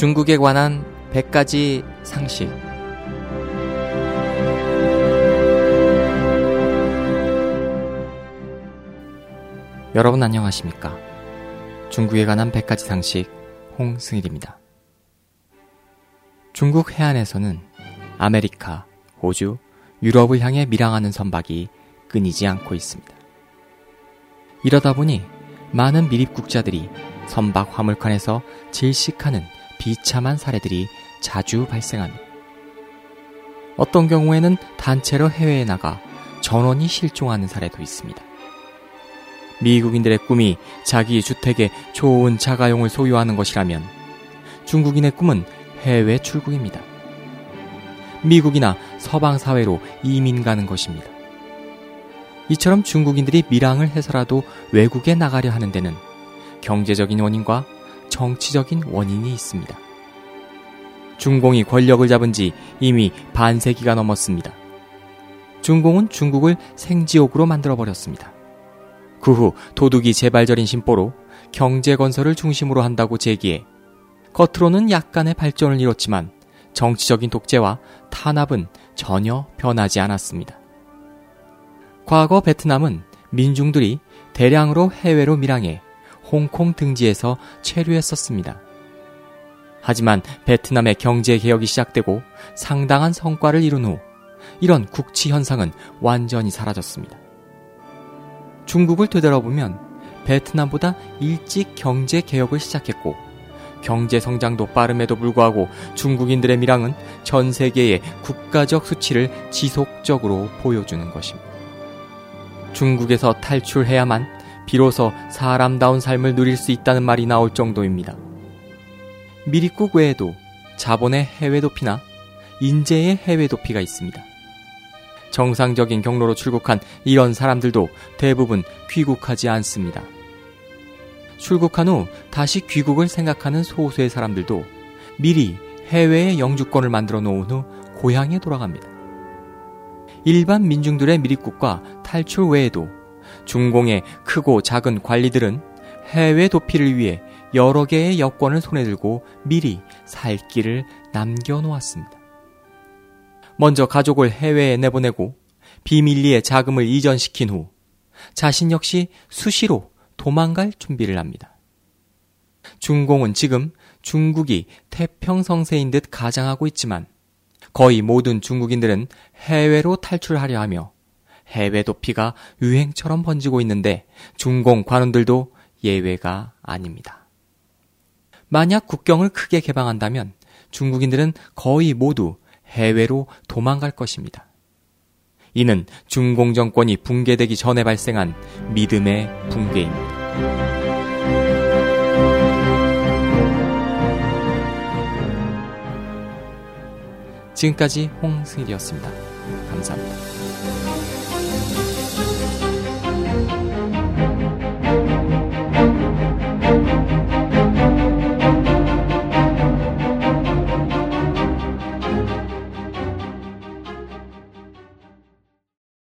중국에 관한 100가지 상식. 여러분 안녕하십니까? 중국에 관한 100가지 상식 홍승일입니다. 중국 해안에서는 아메리카, 호주, 유럽을 향해 밀항하는 선박이 끊이지 않고 있습니다. 이러다 보니 많은 미립국자들이 선박 화물칸에서 질식하는 비참한 사례들이 자주 발생합니다. 어떤 경우에는 단체로 해외에 나가 전원이 실종하는 사례도 있습니다. 미국인들의 꿈이 자기 주택에 좋은 자가용을 소유하는 것이라면 중국인의 꿈은 해외 출국입니다. 미국이나 서방 사회로 이민 가는 것입니다. 이처럼 중국인들이 밀항을 해서라도 외국에 나가려 하는 데는 경제적인 원인과 정치적인 원인이 있습니다. 중공이 권력을 잡은 지 이미 반세기가 넘었습니다. 중공은 중국을 생지옥으로 만들어버렸습니다. 그 후 도둑이 재발절인 심보로 경제 건설을 중심으로 한다고 제기해 겉으로는 약간의 발전을 이뤘지만 정치적인 독재와 탄압은 전혀 변하지 않았습니다. 과거 베트남은 민중들이 대량으로 해외로 밀항해 홍콩 등지에서 체류했었습니다. 하지만 베트남의 경제 개혁이 시작되고 상당한 성과를 이룬 후 이런 국치 현상은 완전히 사라졌습니다. 중국을 되돌아보면 베트남보다 일찍 경제 개혁을 시작했고 경제 성장도 빠름에도 불구하고 중국인들의 밀항은 전 세계의 국가적 수치를 지속적으로 보여주는 것입니다. 중국에서 탈출해야만 비로소 사람다운 삶을 누릴 수 있다는 말이 나올 정도입니다. 미리국 외에도 자본의 해외 도피나 인재의 해외 도피가 있습니다. 정상적인 경로로 출국한 이런 사람들도 대부분 귀국하지 않습니다. 출국한 후 다시 귀국을 생각하는 소수의 사람들도 미리 해외의 영주권을 만들어 놓은 후 고향에 돌아갑니다. 일반 민중들의 미립국과 탈출 외에도 중공의 크고 작은 관리들은 해외 도피를 위해 여러 개의 여권을 손에 들고 미리 살 길을 남겨놓았습니다. 먼저 가족을 해외에 내보내고 비밀리에 자금을 이전시킨 후 자신 역시 수시로 도망갈 준비를 합니다. 중공은 지금 중국이 태평성세인 듯 가장하고 있지만 거의 모든 중국인들은 해외로 탈출하려 하며 해외 도피가 유행처럼 번지고 있는데 중공 관원들도 예외가 아닙니다. 만약 국경을 크게 개방한다면 중국인들은 거의 모두 해외로 도망갈 것입니다. 이는 중공 정권이 붕괴되기 전에 발생한 믿음의 붕괴입니다. 지금까지 홍승일이었습니다. 감사합니다. thank you